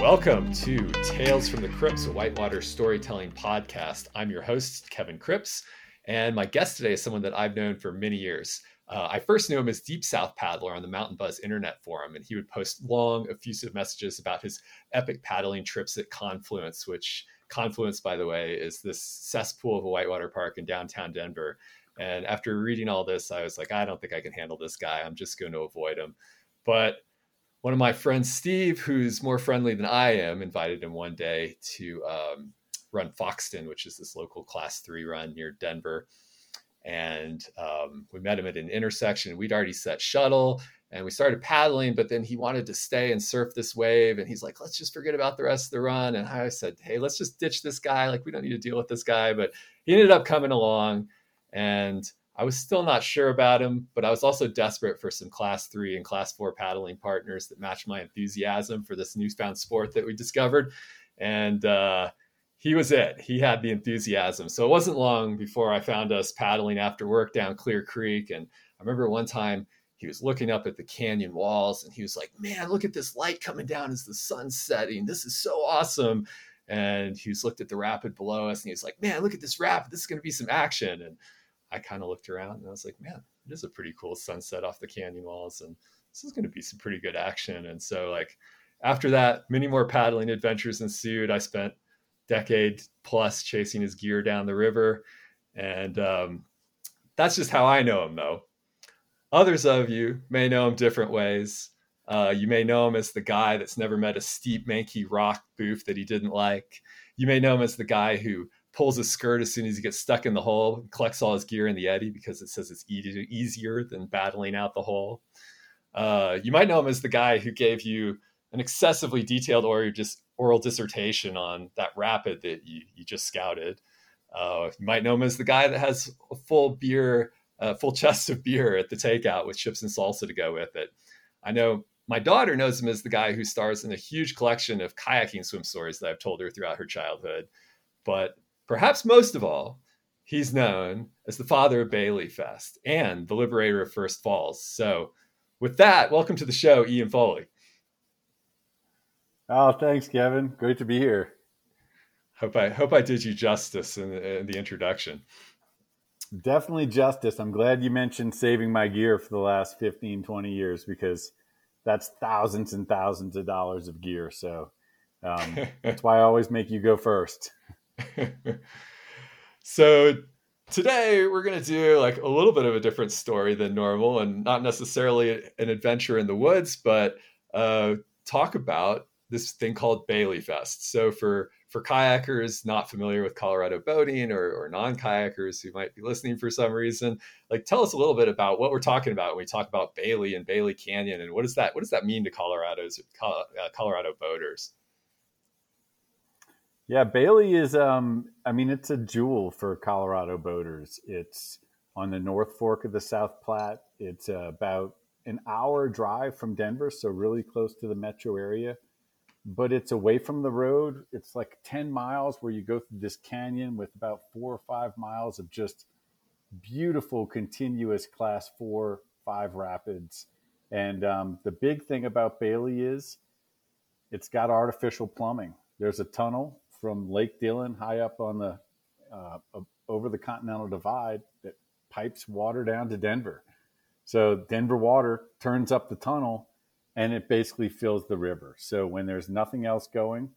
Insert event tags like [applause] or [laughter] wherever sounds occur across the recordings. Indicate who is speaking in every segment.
Speaker 1: Welcome to Tales from the Cripps, a whitewater storytelling podcast. I'm your host, Kevin Cripps, and my guest today is someone that I've known for many years. Uh, I first knew him as Deep South Paddler on the Mountain Buzz Internet Forum, and he would post long, effusive messages about his epic paddling trips at Confluence, which Confluence, by the way, is this cesspool of a whitewater park in downtown Denver. And after reading all this, I was like, I don't think I can handle this guy. I'm just going to avoid him. But one of my friends, Steve, who's more friendly than I am, invited him one day to um, run Foxton, which is this local class three run near Denver. And um, we met him at an intersection. We'd already set shuttle and we started paddling, but then he wanted to stay and surf this wave. And he's like, let's just forget about the rest of the run. And I said, hey, let's just ditch this guy. Like, we don't need to deal with this guy. But he ended up coming along. And I was still not sure about him, but I was also desperate for some class three and class four paddling partners that matched my enthusiasm for this newfound sport that we discovered. And uh, he was it. He had the enthusiasm. So it wasn't long before I found us paddling after work down Clear Creek. And I remember one time he was looking up at the canyon walls and he was like, Man, look at this light coming down as the sun's setting. This is so awesome. And he was looked at the rapid below us and he was like, Man, look at this rapid. This is going to be some action. And I kind of looked around and I was like, man, it is a pretty cool sunset off the canyon walls, and this is going to be some pretty good action. And so, like after that, many more paddling adventures ensued. I spent decade plus chasing his gear down the river, and um, that's just how I know him, though. Others of you may know him different ways. Uh, you may know him as the guy that's never met a steep, manky rock booth that he didn't like. You may know him as the guy who pulls his skirt as soon as he gets stuck in the hole, collects all his gear in the eddy because it says it's e- easier than battling out the hole. Uh, you might know him as the guy who gave you an excessively detailed or just oral dissertation on that rapid that you, you just scouted. Uh, you might know him as the guy that has a full beer, uh, full chest of beer at the takeout with chips and salsa to go with it. I know my daughter knows him as the guy who stars in a huge collection of kayaking swim stories that I've told her throughout her childhood. But Perhaps most of all, he's known as the father of Bailey Fest and the liberator of First Falls. So, with that, welcome to the show, Ian Foley.
Speaker 2: Oh, thanks, Kevin. Great to be here.
Speaker 1: Hope I hope I did you justice in the, in the introduction.
Speaker 2: Definitely justice. I'm glad you mentioned saving my gear for the last 15, 20 years because that's thousands and thousands of dollars of gear. So um, [laughs] that's why I always make you go first. [laughs]
Speaker 1: so today we're going to do like a little bit of a different story than normal and not necessarily an adventure in the woods but uh, talk about this thing called bailey fest. So for for kayakers not familiar with colorado boating or, or non-kayakers who might be listening for some reason like tell us a little bit about what we're talking about when we talk about bailey and bailey canyon and what does that what does that mean to colorado's uh, colorado boaters
Speaker 2: yeah, Bailey is. Um, I mean, it's a jewel for Colorado boaters. It's on the North Fork of the South Platte. It's uh, about an hour drive from Denver, so really close to the metro area. But it's away from the road. It's like ten miles where you go through this canyon with about four or five miles of just beautiful, continuous Class Four, five rapids. And um, the big thing about Bailey is it's got artificial plumbing. There's a tunnel from Lake Dillon, high up on the uh, over the Continental Divide, that pipes water down to Denver. So Denver water turns up the tunnel, and it basically fills the river. So when there's nothing else going,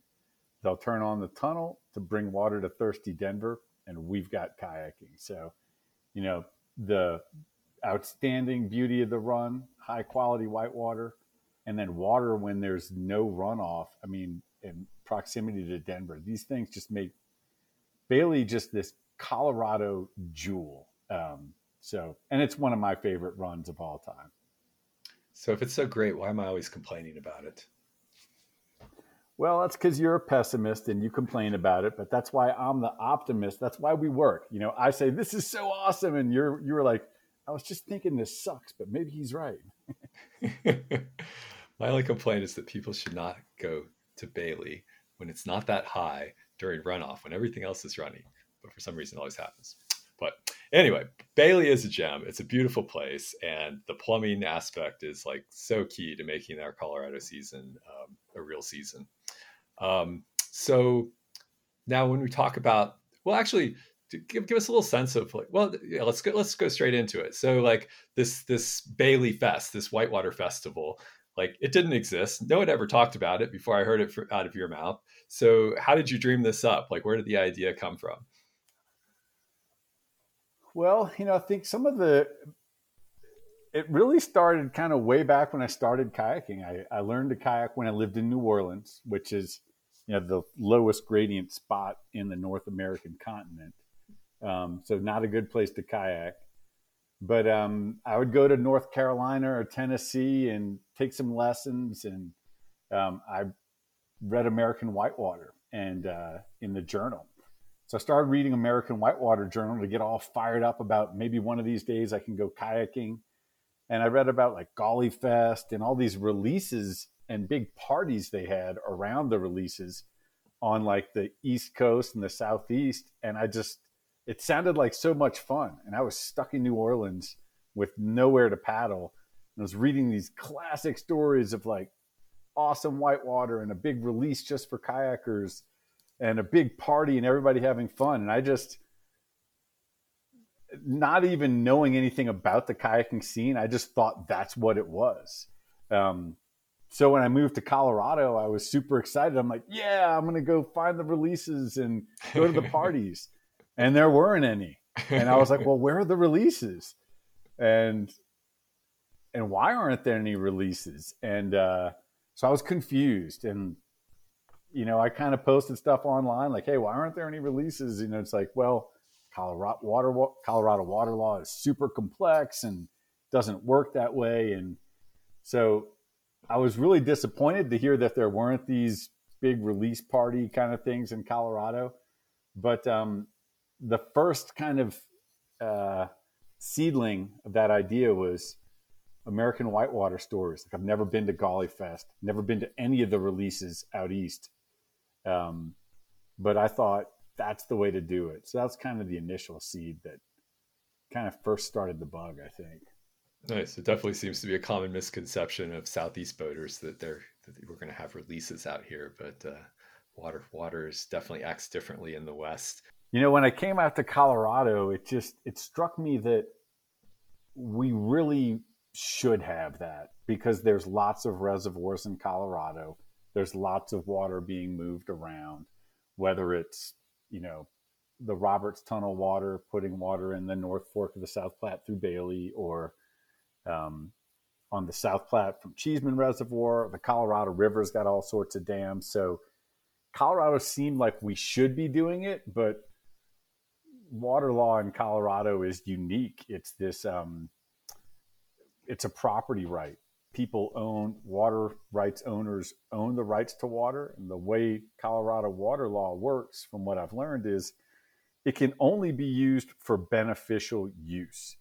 Speaker 2: they'll turn on the tunnel to bring water to thirsty Denver, and we've got kayaking. So, you know, the outstanding beauty of the run, high quality whitewater, and then water when there's no runoff. I mean, and proximity to Denver. These things just make Bailey just this Colorado jewel. Um, so, and it's one of my favorite runs of all time.
Speaker 1: So, if it's so great, why am I always complaining about it?
Speaker 2: Well, that's because you're a pessimist and you complain about it, but that's why I'm the optimist. That's why we work. You know, I say this is so awesome, and you're you're like, I was just thinking this sucks, but maybe he's right. [laughs] [laughs]
Speaker 1: My only complaint is that people should not go to Bailey when it's not that high during runoff when everything else is running. But for some reason, it always happens. But anyway, Bailey is a gem. It's a beautiful place, and the plumbing aspect is like so key to making our Colorado season um, a real season. Um, so now when we talk about, well, actually, give, give us a little sense of like, well, yeah, let's go, let's go straight into it. So like this, this Bailey Fest, this Whitewater Festival, like it didn't exist. No one ever talked about it before I heard it for, out of your mouth. So how did you dream this up? Like, where did the idea come from?
Speaker 2: Well, you know, I think some of the it really started kind of way back when I started kayaking. I, I learned to kayak when I lived in New Orleans, which is you know the lowest gradient spot in the North American continent. Um, so not a good place to kayak. But um, I would go to North Carolina or Tennessee and take some lessons, and um, I read American Whitewater and uh, in the journal. So I started reading American Whitewater Journal to get all fired up about maybe one of these days I can go kayaking and I read about like Gauley Fest and all these releases and big parties they had around the releases on like the East Coast and the Southeast. And I just, it sounded like so much fun. And I was stuck in New Orleans with nowhere to paddle. And I was reading these classic stories of like awesome whitewater and a big release just for kayakers and a big party and everybody having fun. And I just, not even knowing anything about the kayaking scene, I just thought that's what it was. Um, so when I moved to Colorado, I was super excited. I'm like, yeah, I'm going to go find the releases and go to the [laughs] parties. and there weren't any. And I was like, well, where are the releases? And and why aren't there any releases? And uh, so I was confused. And you know, I kind of posted stuff online like, hey, why aren't there any releases? You know, it's like, well, Colorado water Colorado water law is super complex and doesn't work that way. And so I was really disappointed to hear that there weren't these big release party kind of things in Colorado. But um, the first kind of uh, seedling of that idea was American Whitewater Stories. Like I've never been to Gauley Fest, never been to any of the releases out east. Um, but I thought that's the way to do it. So that's kind of the initial seed that kind of first started the bug, I think.
Speaker 1: Nice. It definitely seems to be a common misconception of Southeast boaters that they're that we're going to have releases out here, but uh, water waters definitely acts differently in the West.
Speaker 2: You know, when I came out to Colorado, it just it struck me that we really should have that because there's lots of reservoirs in Colorado. There's lots of water being moved around, whether it's you know, the Roberts Tunnel water, putting water in the North Fork of the South Platte through Bailey, or um, on the South Platte from Cheesman Reservoir. The Colorado River's got all sorts of dams. So Colorado seemed like we should be doing it, but water law in Colorado is unique. It's this, um, it's a property right. People own water rights owners own the rights to water and the way colorado water law works from what i've learned is it can only be used for beneficial use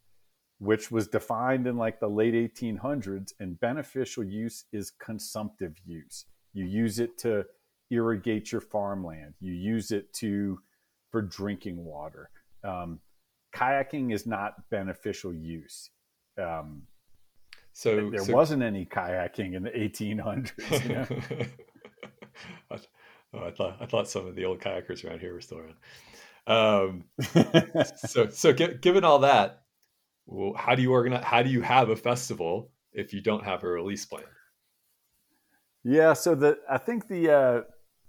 Speaker 2: which was defined in like the late 1800s and beneficial use is consumptive use. You use it to irrigate your farmland. You use it to for drinking water. Um, kayaking is not beneficial use. Um, so there so, wasn't any kayaking in the 1800s. You know? [laughs]
Speaker 1: I, oh, I, thought I thought some of the old kayakers around here were still around. Um, [laughs] so so given all that, well, how do you organize? How do you have a festival if you don't have a release plan?
Speaker 2: Yeah, so the I think the uh,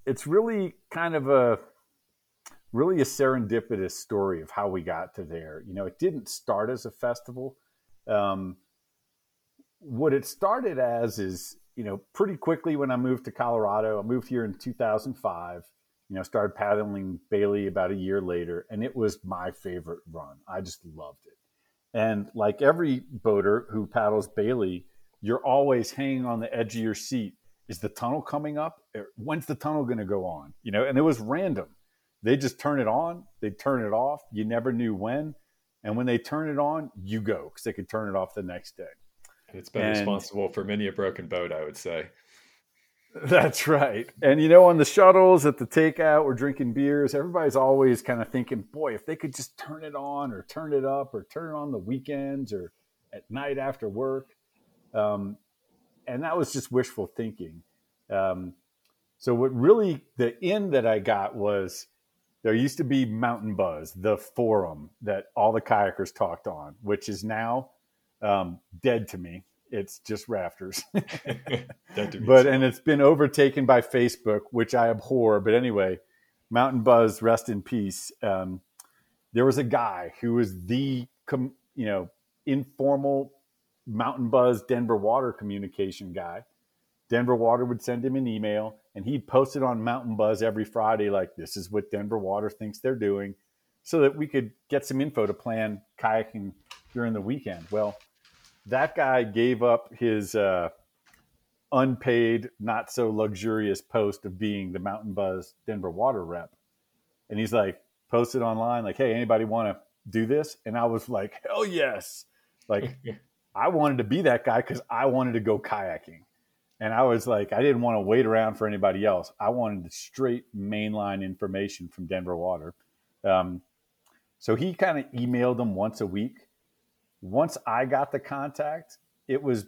Speaker 2: it's really kind of a really a serendipitous story of how we got to there. You know, it didn't start as a festival. Um, what it started as is, you know, pretty quickly when I moved to Colorado, I moved here in 2005, you know, started paddling Bailey about a year later, and it was my favorite run. I just loved it. And like every boater who paddles Bailey, you're always hanging on the edge of your seat. Is the tunnel coming up? Eh, when's the tunnel going to go on? You know, and it was random. They just turn it on, they turn it off. You never knew when. And when they turn it on, you go because they could turn it off the next day.
Speaker 1: It's been and, responsible for many a broken boat, I would say. [laughs]
Speaker 2: That's right. And you know, on the shuttles at the takeout, we're drinking beers. Everybody's always kind of thinking, boy, if they could just turn it on or turn it up or turn it on the weekends or at night after work. Um, and that was just wishful thinking. Um, So what really the end that I got was there used to be Mountain Buzz, the forum that all the kayakers talked on, which is now um, dead to me. It's just rafters. [laughs] but and it's been overtaken by Facebook, which I abhor. But anyway, Mountain Buzz, rest in peace. Um, there was a guy who was the com, you know informal Mountain Buzz Denver Water communication guy. Denver Water would send him an email and he'd post it on Mountain Buzz every Friday, like this is what Denver Water thinks they're doing, so that we could get some info to plan kayaking during the weekend. Well, that guy gave up his uh, unpaid, not so luxurious post of being the Mountain Buzz Denver Water rep, and he's like posted online, like, "Hey, anybody want to do this?" And I was like, "Hell yes!" Like, [laughs] I wanted to be that guy because I wanted to go kayaking. And I was like, I didn't want to wait around for anybody else. I wanted the straight mainline information from Denver Water. Um, so he kind of emailed them once a week. Once I got the contact, it was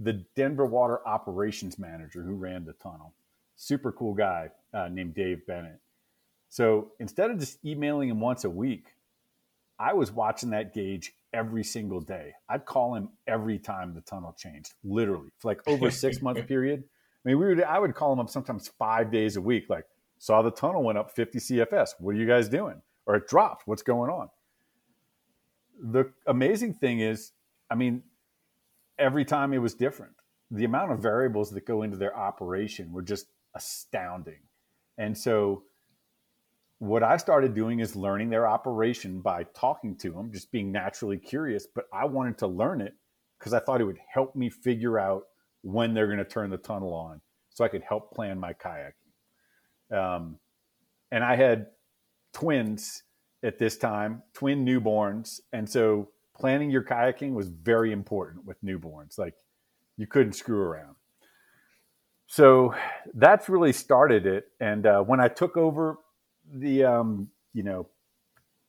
Speaker 2: the Denver Water operations manager who ran the tunnel. Super cool guy uh, named Dave Bennett. So instead of just emailing him once a week, I was watching that gauge every single day. I'd call him every time the tunnel changed, literally, for like over a six month [laughs] period. I mean, we would I would call him up sometimes five days a week, like, saw the tunnel went up 50 CFS. What are you guys doing? Or it dropped. What's going on? The amazing thing is, I mean, every time it was different. The amount of variables that go into their operation were just astounding. And so what I started doing is learning their operation by talking to them, just being naturally curious. But I wanted to learn it because I thought it would help me figure out when they're going to turn the tunnel on so I could help plan my kayaking. Um, and I had twins at this time, twin newborns. And so planning your kayaking was very important with newborns. Like you couldn't screw around. So that's really started it. And uh, when I took over the um, you know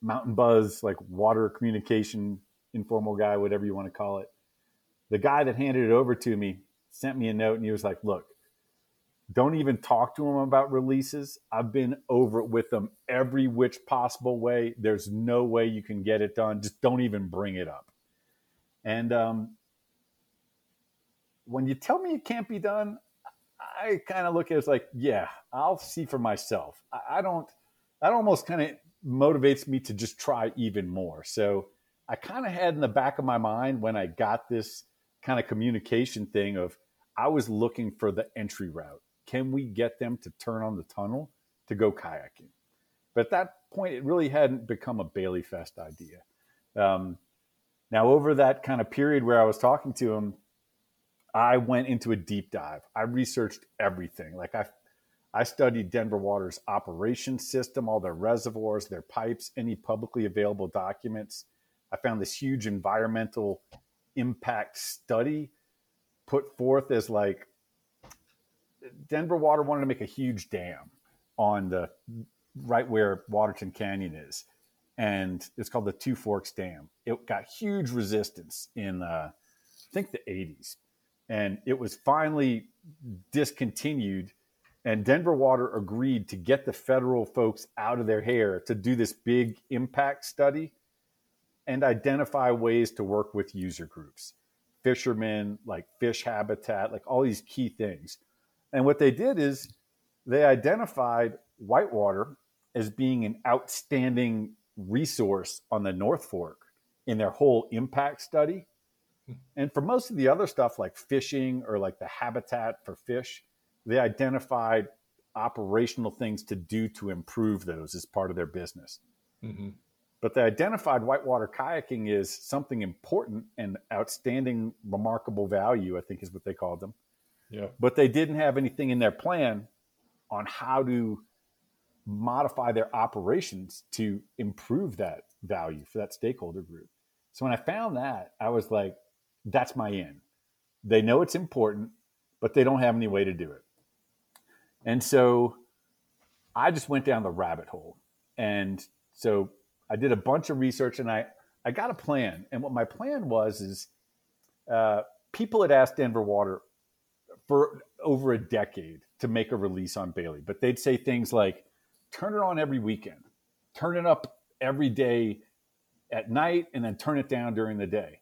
Speaker 2: mountain buzz like water communication informal guy whatever you want to call it the guy that handed it over to me sent me a note and he was like look don't even talk to him about releases. I've been over it with them every which possible way. There's no way you can get it done. Just don't even bring it up. And um, when you tell me it can't be done i kind of look at it as like yeah i'll see for myself. I, I don't that almost kind of motivates me to just try even more. So I kind of had in the back of my mind when I got this kind of communication thing of I was looking for the entry route. Can we get them to turn on the tunnel to go kayaking? But at that point, it really hadn't become a Bailey Fest idea. Um, now, over that kind of period where I was talking to him, I went into a deep dive. I researched everything. Like I I studied Denver Water's operation system, all their reservoirs, their pipes, any publicly available documents. I found this huge environmental impact study put forth as like Denver Water wanted to make a huge dam on the right where Waterton Canyon is. And it's called the Two Forks Dam. It got huge resistance in, uh, I think, the 80s. And it was finally discontinued and Denver Water agreed to get the federal folks out of their hair to do this big impact study and identify ways to work with user groups, fishermen, like fish habitat, like all these key things. And what they did is they identified whitewater as being an outstanding resource on the North Fork in their whole impact study. Hmm. And for most of the other stuff like fishing or like the habitat for fish, they identified operational things to do to improve those as part of their business. Mm-hmm. But they identified whitewater kayaking is something important and outstanding, remarkable value, I think is what they called them.
Speaker 1: Yeah.
Speaker 2: But they didn't have anything in their plan on how to modify their operations to improve that value for that stakeholder group. So when I found that, I was like, that's my in. They know it's important, but they don't have any way to do it. And so I just went down the rabbit hole. And so I did a bunch of research and I, I got a plan. And what my plan was is uh, people had asked Denver Water for over a decade to make a release on Bailey, but they'd say things like, turn it on every weekend, turn it up every day at night, and then turn it down during the day.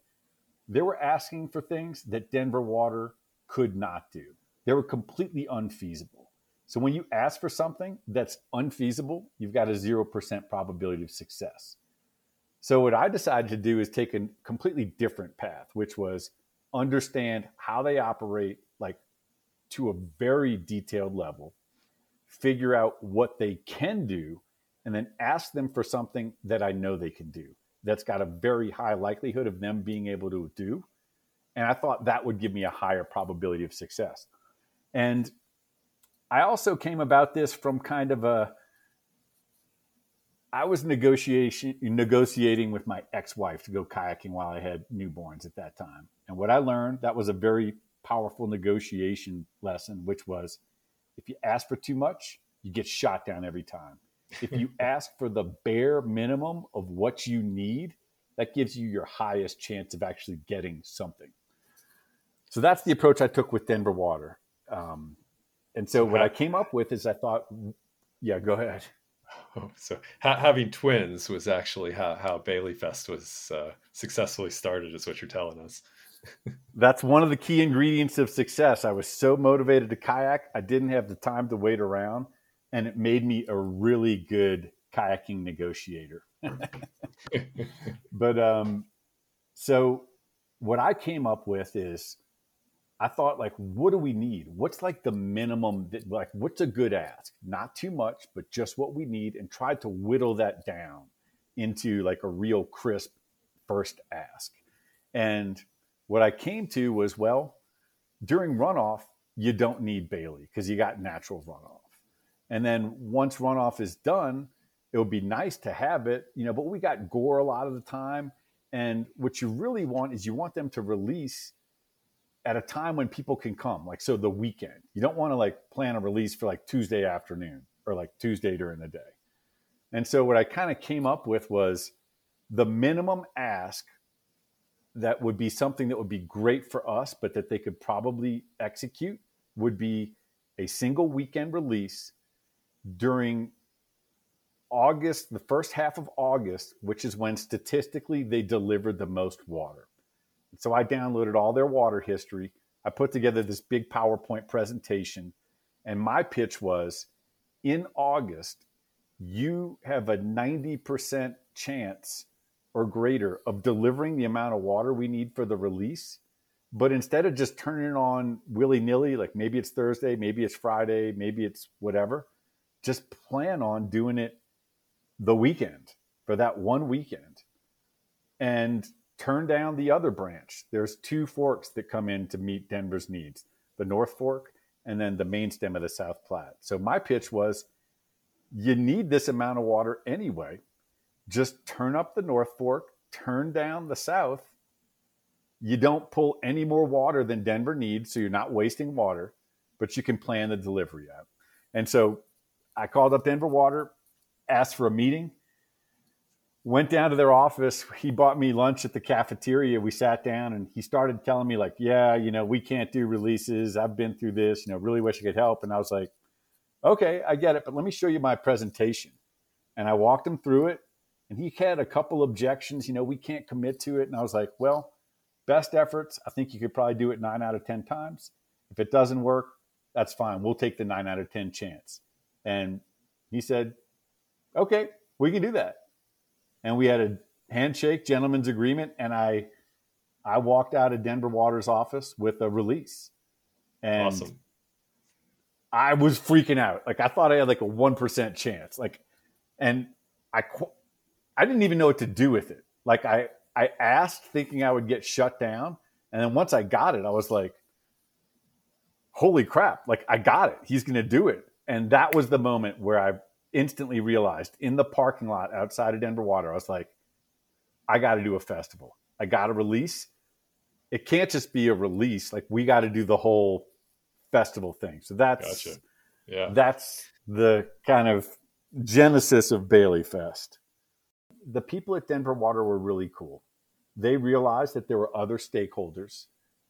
Speaker 2: They were asking for things that Denver Water could not do. They were completely unfeasible. So when you ask for something that's unfeasible, you've got a 0% probability of success. So what I decided to do is take a completely different path, which was understand how they operate to a very detailed level, figure out what they can do, and then ask them for something that I know they can do. That's got a very high likelihood of them being able to do. And I thought that would give me a higher probability of success. And I also came about this from kind of a I was negotiation negotiating with my ex-wife to go kayaking while I had newborns at that time. And what I learned, that was a very powerful negotiation lesson, which was if you ask for too much, you get shot down every time. If you [laughs] ask for the bare minimum of what you need, that gives you your highest chance of actually getting something. So that's the approach I took with Denver Water. Um, and so what I came up with is I thought, yeah, go ahead. [laughs]
Speaker 1: Oh, so ha- having twins was actually how, how Bailey Fest was uh, successfully started, is what you're telling us.
Speaker 2: That's one of the key ingredients of success. I was so motivated to kayak, I didn't have the time to wait around, and it made me a really good kayaking negotiator. [laughs] but um, so what I came up with is I thought like, what do we need? What's like the minimum that like what's a good ask? Not too much, but just what we need, and tried to whittle that down into like a real crisp first ask. And what I came to was, well, during runoff, you don't need Bailey because you got natural runoff. And then once runoff is done, it would be nice to have it, you know, but we got gore a lot of the time. And what you really want is you want them to release at a time when people can come, like so the weekend. You don't want to like plan a release for like Tuesday afternoon or like Tuesday during the day. And so what I kind of came up with was the minimum ask that would be something that would be great for us, but that they could probably execute would be a single weekend release during August, the first half of August, which is when statistically they delivered the most water. So I downloaded all their water history. I put together this big PowerPoint presentation. And my pitch was in August, you have a 90% chance or greater of delivering the amount of water we need for the release. But instead of just turning it on willy nilly, like maybe it's Thursday, maybe it's Friday, maybe it's whatever, just plan on doing it the weekend for that one weekend. And turn down the other branch. There's two forks that come in to meet Denver's needs the North Fork and then the main stem of the South Platte. So my pitch was you need this amount of water anyway. Just turn up the North Fork, turn down the South. You don't pull any more water than Denver needs, so you're not wasting water, but you can plan the delivery out. And so I called up Denver Water, asked for a meeting went down to their office. He bought me lunch at the cafeteria. We sat down and he started telling me, like, yeah, you know, we can't do releases. I've been through this, you know, really wish I could help. And I was like, okay, I get it, but let me show you my presentation. And I walked him through it and he had a couple objections, you know, we can't commit to it. And I was like, well, best efforts, I think you could probably do it nine out of 10 times. If it doesn't work, that's fine. We'll take the nine out of 10 chance. And he said, okay, we can do that and we had a handshake, gentleman's agreement, and I I walked out of Denver Water's office with a release. And awesome. I was freaking out. Like I thought I had like a 1% chance. Like and I I didn't even know what to do with it. Like I I asked thinking I would get shut down, and then once I got it, I was like holy crap, like I got it. He's going to do it. And that was the moment where I instantly realized in the parking lot outside of Denver Water, I was like, I got to do a festival. I got to release. It can't just be a release. Like we got to do the whole festival thing. So that's gotcha. yeah. That's the kind of genesis of Bailey Fest. The people at Denver Water were really cool. They realized that there were other stakeholders,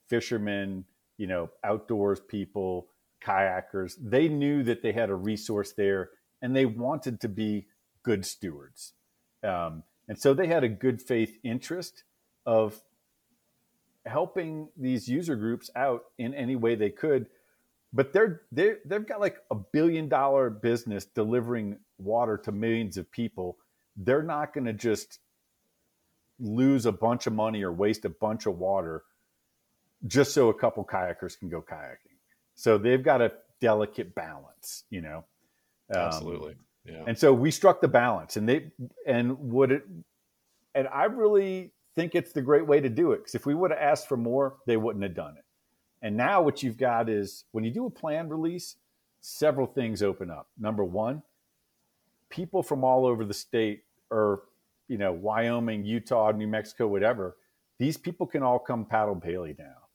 Speaker 2: fishermen, you know, outdoors people, kayakers. They knew that they had a resource there and they wanted to be good stewards. Um, and so they had a good faith interest of helping these user groups out in any way they could. But they're, they they've got like a billion dollar business delivering water to millions of people. They're not going to just lose a bunch of money or waste a bunch of water just so a couple kayakers can go kayaking. So they've got a delicate balance, you know.
Speaker 1: Um, Absolutely.
Speaker 2: Yeah. And so we struck the balance, and they and would it, and I really think it's the great way to do it because if we would have asked for more, they wouldn't have done it. And now what you've got is when you do a planned release, several things open up. Number one, people from all over the state or you know Wyoming, Utah, New Mexico, whatever. These people can all come paddle Bailey now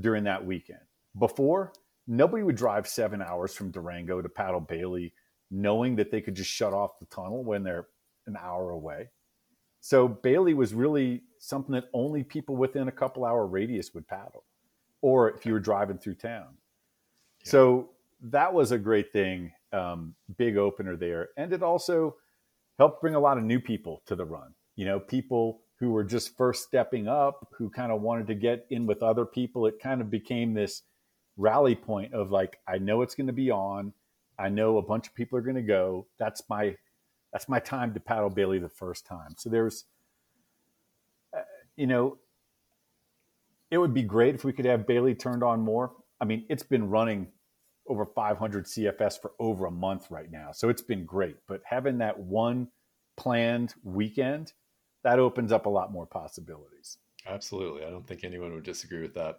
Speaker 2: during that weekend. Before, nobody would drive seven hours from Durango to paddle Bailey, knowing that they could just shut off the tunnel when they're an hour away. So Bailey was really something that only people within a couple hour radius would paddle, or if you were driving through town. Yeah. So that was a great thing, um, big opener there, and it also helped bring a lot of new people to the run. You know, people who were just first stepping up, who kind of wanted to get in with other people. It kind of became this rally point of like, I know it's going to be on. I know a bunch of people are going to go. That's my that's my time to paddle Bailey the first time. So there's, uh, you know, it would be great if we could have Bailey turned on more. I mean, it's been running over 500 CFS for over a month right now. So it's been great. But having that one planned weekend, that opens up a lot more possibilities.
Speaker 1: Absolutely. I don't think anyone would disagree with that.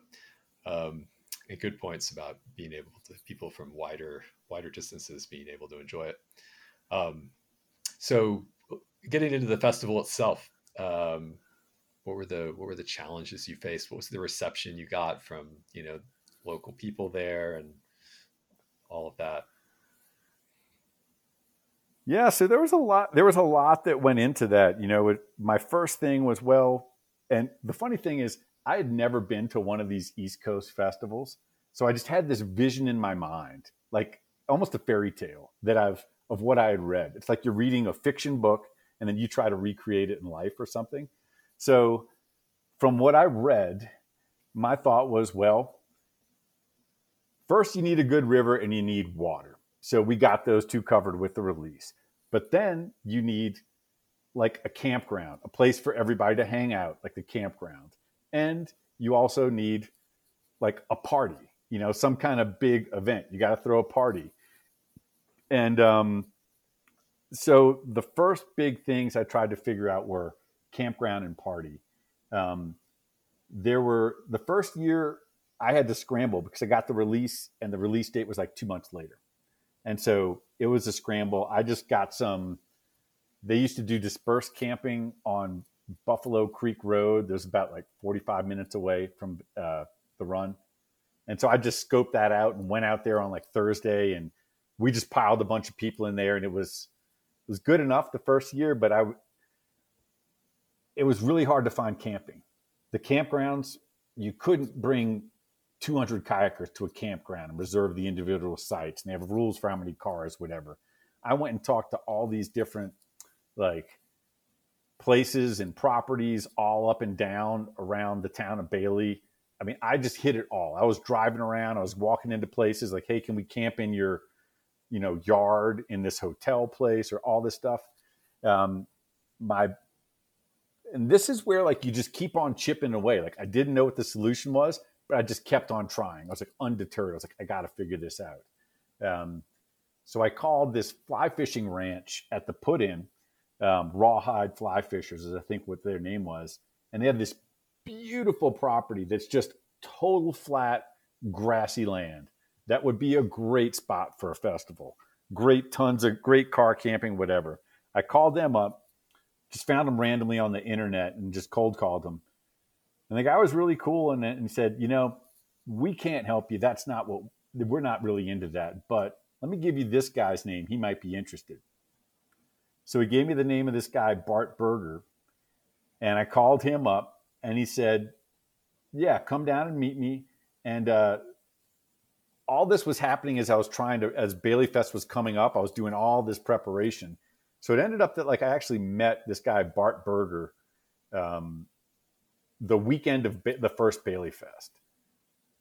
Speaker 1: Um, and good points about being able to people from wider wider distances being able to enjoy it. Um, so getting into the festival itself, um, what were the what were the challenges you faced? What was the reception you got from you know local people there and all of that?
Speaker 2: Yeah, so there was a lot. There was a lot that went into that. You know, it, my first thing was well, and the funny thing is, I had never been to one of these East Coast festivals, so I just had this vision in my mind, like almost a fairy tale that I've of what I had read. It's like you're reading a fiction book and then you try to recreate it in life or something. So, from what I read, my thought was, well, first you need a good river and you need water. So we got those two covered with the release. But then you need like a campground, a place for everybody to hang out, like the campground. And you also need like a party, you know, some kind of big event. You got to throw a party. And um, so the first big things I tried to figure out were campground and party. Um, there were the first year I had to scramble because I got the release and the release date was like two months later. And so it was a scramble. I just got some. They used to do dispersed camping on Buffalo Creek Road. There's about like 45 minutes away from uh, the run. And so I just scoped that out and went out there on like Thursday and we just piled a bunch of people in there and it was it was good enough the first year, but I it was really hard to find camping. The campgrounds, you couldn't bring 200 kayakers to a campground and reserve the individual sites and they have rules for how many cars whatever. I went and talked to all these different like places and properties all up and down around the town of bailey. I mean i just hit it all. I was driving around i was walking into places like hey can we camp in your you know yard in this hotel place? or all this stuff. Um, my and this is where like you just keep on chipping away. Like i didn't know what the solution was but I just kept on trying. I was like undeterred. I was like, I got to figure this out. Um, so I called this fly fishing ranch at the put in, um, Rawhide Fly Fishers, is I think what their name was. And they have this beautiful property that's just total flat, grassy land. That would be a great spot for a festival. Great tons of great car camping, whatever. I called them up, just found them randomly on the internet and just cold called them and the guy was really cool and, and said, you know, we can't help you. That's not what we're not really into that. But let me give you this guy's name. He might be interested. So he gave me the name of this guy, Bart Berger. And I called him up and he said, Yeah, come down and meet me. And uh, all this was happening as I was trying to, as Bailey Fest was coming up, I was doing all this preparation. So it ended up that like I actually met this guy Bart Berger, um, the weekend of ba- the first Bailey Fest,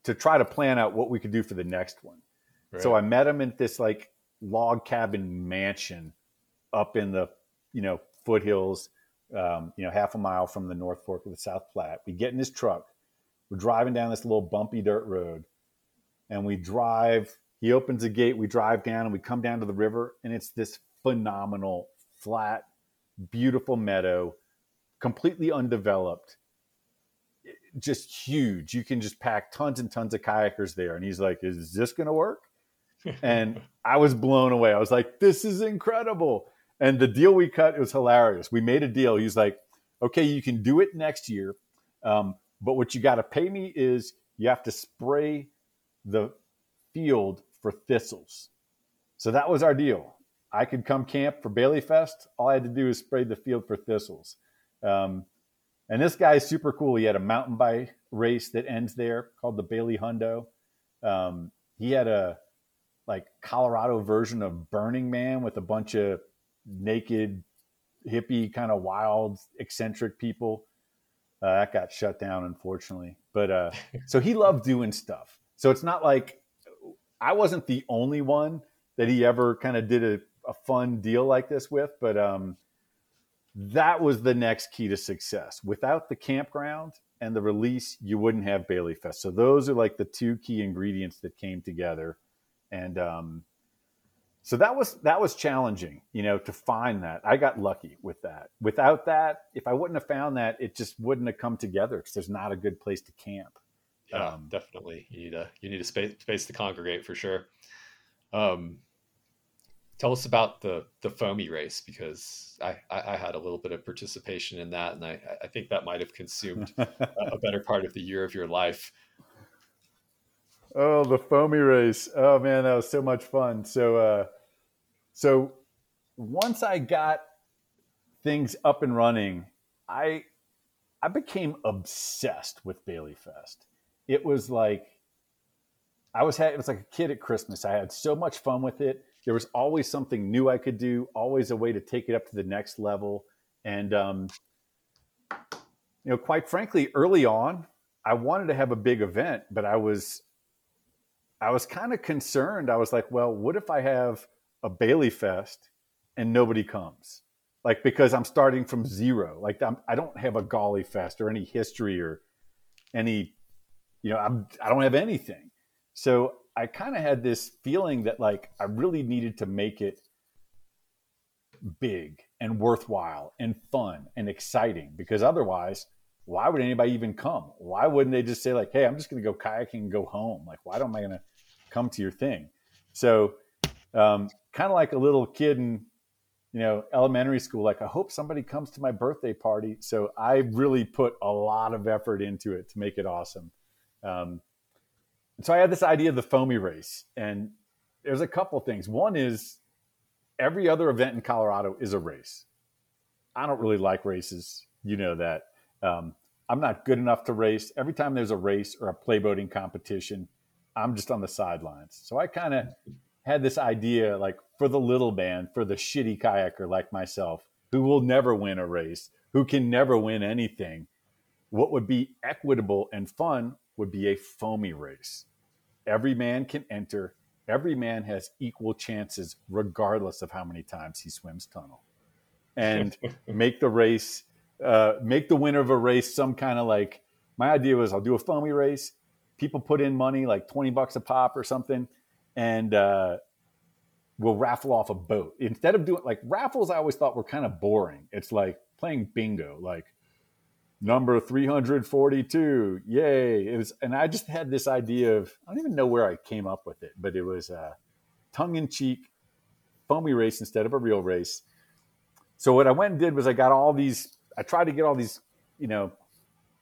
Speaker 2: to try to plan out what we could do for the next one. Right. So I met him at this like log cabin mansion up in the you know foothills, um, you know half a mile from the North Fork of the South Platte. We get in his truck. We're driving down this little bumpy dirt road and we drive. He opens the gate. We drive down and we come down to the river, and it's this phenomenal, flat, beautiful meadow, completely undeveloped, just huge. You can just pack tons and tons of kayakers there. And he's like, "Is this going to work?" [laughs] and I was blown away. I was like, "This is incredible!" And the deal we cut it was hilarious. We made a deal. He's like, "Okay, you can do it next year, um, but what you got to pay me is you have to spray the field for thistles. So that was our deal. I could come camp for Bailey Fest. All I had to do is spray the field for thistles. Um, and this guy is super cool. He had a mountain bike race that ends there called the Bailey Hundo. Um, he had a like Colorado version of Burning Man with a bunch of naked, hippie, kind of wild, eccentric people. Uh, that got shut down, unfortunately. But uh, [laughs] so he loved doing stuff. So it's not like I wasn't the only one that he ever kind of did a, a, fun deal like this with, but um, that was the next key to success. Without the campground and the release, you wouldn't have Bailey Fest. So those are like the two key ingredients that came together, and um, so that was that was challenging, you know, to find that. I got lucky with that. Without that, if I wouldn't have found that, it just wouldn't have come together because there's not a good place to camp.
Speaker 1: Yeah, um, definitely. You need a you need a space space to congregate for sure. Um, tell us about the the foamy race because I, I, I had a little bit of participation in that, and I I think that might have consumed [laughs] a better part of the year of your life.
Speaker 2: Oh, the foamy race! Oh man, that was so much fun. So, uh, so once I got things up and running, I I became obsessed with Bailey Fest it was like I was had it was like a kid at Christmas. I had so much fun with it. There was always something new I could do, always a way to take it up to the next level. And um, you know, quite frankly, early on, I wanted to have a big event, but I was I was kind of concerned. I was like, well, what if I have a Bailey Fest and nobody comes? Like because I'm starting from zero. Like I'm, I do not have a Gauley Fest or any history or any you know, I'm, I don't have anything. So I kind of had this feeling that like I really needed to make it big and worthwhile and fun and exciting because otherwise, why would anybody even come? Why wouldn't they just say like, "Hey, I'm just going to go kayaking and go home"? Like, why am I going to come to your thing? So, um, kind of like a little kid in you know elementary school. Like, I hope somebody comes to my birthday party. So I really put a lot of effort into it to make it awesome. Um, so I had this idea of the foamy race, and there's a couple things. One is every other event in Colorado is a race. I don't really like races, you know that. Um, I'm not good enough to race. Every time there's a race or a playboating competition, I'm just on the sidelines. So I kind of had this idea, like for the little man, for the shitty kayaker like myself, who will never win a race, who can never win anything. What would be equitable and fun would be a foamy race. Every man can enter. Every man has equal chances, regardless of how many times he swims tunnel, and [laughs] make the race, uh, make the winner of a race some kind of like. My idea was I'll do a foamy race. People put in money, like twenty bucks a pop or something, and uh, we'll raffle off a boat instead of doing like raffles. I always thought were kind of boring. It's like playing bingo. Like number 342 yay. It was and i just had this idea of i don't even know where i came up with it but it was a tongue-in-cheek foamy race instead of a real race. So what i went and did was i got all these i tried to get all these you know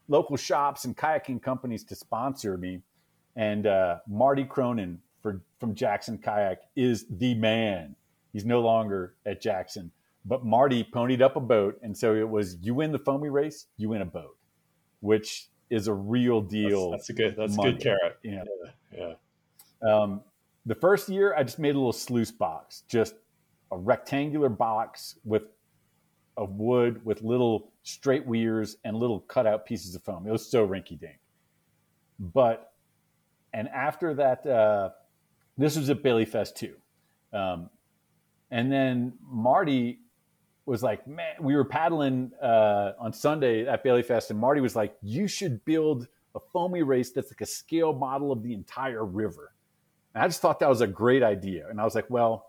Speaker 2: local shops and kayaking companies to sponsor me. And uh, marty cronin for, from jackson kayak is the man. He's no longer at jackson but Marty ponied up a boat, and so it was you win the foamy race, you win a boat, which is a real deal.
Speaker 1: That's, that's a good that's money. a good carrot.
Speaker 2: Yeah.
Speaker 1: yeah.
Speaker 2: Um, the first year, I just made a little sluice box, just a rectangular box with of wood with little straight weirs and little cutout pieces of foam. It was so rinky dink. But, and after that, uh, this was at Bailey Fest too. Um, and then Marty was like, man, we were paddling uh, on Sunday at Bailey Fest, and Marty was like, you should build a foamy race that's like a scale model of the entire river. And I just thought that was a great idea. And I was like, well,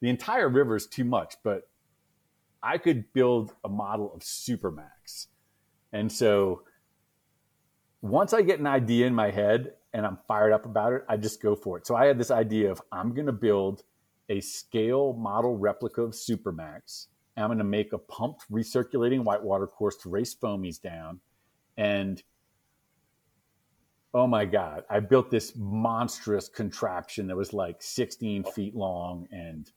Speaker 2: the entire river is too much, but I could build a model of Supermax. And so once I get an idea in my head and I'm fired up about it, I just go for it. So I had this idea of I'm going to build a scale model replica of Supermax. I'm going to make a pumped recirculating whitewater course to race foamies down. And oh my God, I built this monstrous contraption that was like 16 feet long and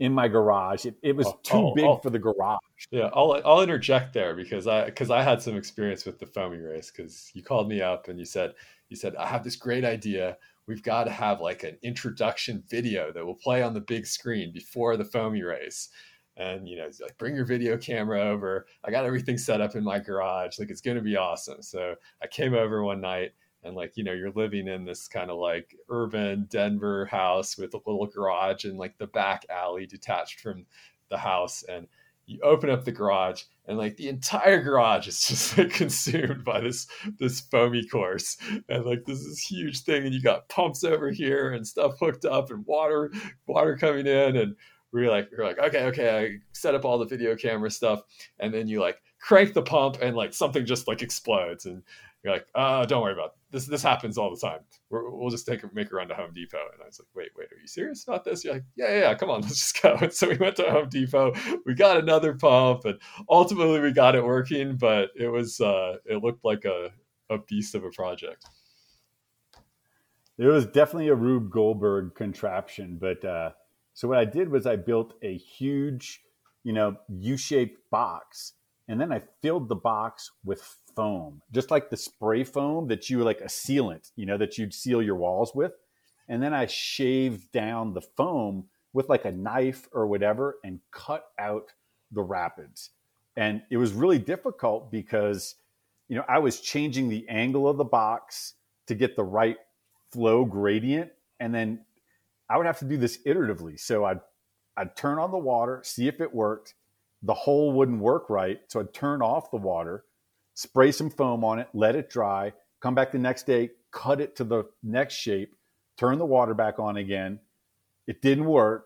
Speaker 2: in my garage. It, it was oh, too oh, big oh. for the garage.
Speaker 1: Yeah, I'll I'll interject there because I because I had some experience with the foamy race because you called me up and you said you said I have this great idea. We've got to have like an introduction video that will play on the big screen before the foamy race. And you know, like bring your video camera over. I got everything set up in my garage. Like it's going to be awesome. So I came over one night and like you know you're living in this kind of like urban denver house with a little garage and like the back alley detached from the house and you open up the garage and like the entire garage is [laughs] just like consumed by this this foamy course and like this is huge thing and you got pumps over here and stuff hooked up and water water coming in and we're like we're like okay okay i set up all the video camera stuff and then you like crank the pump and like something just like explodes and you're like, uh, don't worry about it. this. This happens all the time. we will just take make a run to Home Depot. And I was like, wait, wait, are you serious about this? You're like, yeah, yeah, yeah come on, [laughs] let's just go. And so we went to Home Depot. We got another pump, and ultimately we got it working. But it was uh, it looked like a a beast of a project.
Speaker 2: It was definitely a Rube Goldberg contraption, but uh, so what I did was I built a huge, you know, U-shaped box, and then I filled the box with foam, just like the spray foam that you like a sealant, you know, that you'd seal your walls with. And then I shaved down the foam with like a knife or whatever and cut out the rapids. And it was really difficult because, you know, I was changing the angle of the box to get the right flow gradient. And then I would have to do this iteratively. So I'd, I'd turn on the water, see if it worked. The hole wouldn't work right. So I'd turn off the water spray some foam on it, let it dry, come back the next day, cut it to the next shape, turn the water back on again. It didn't work.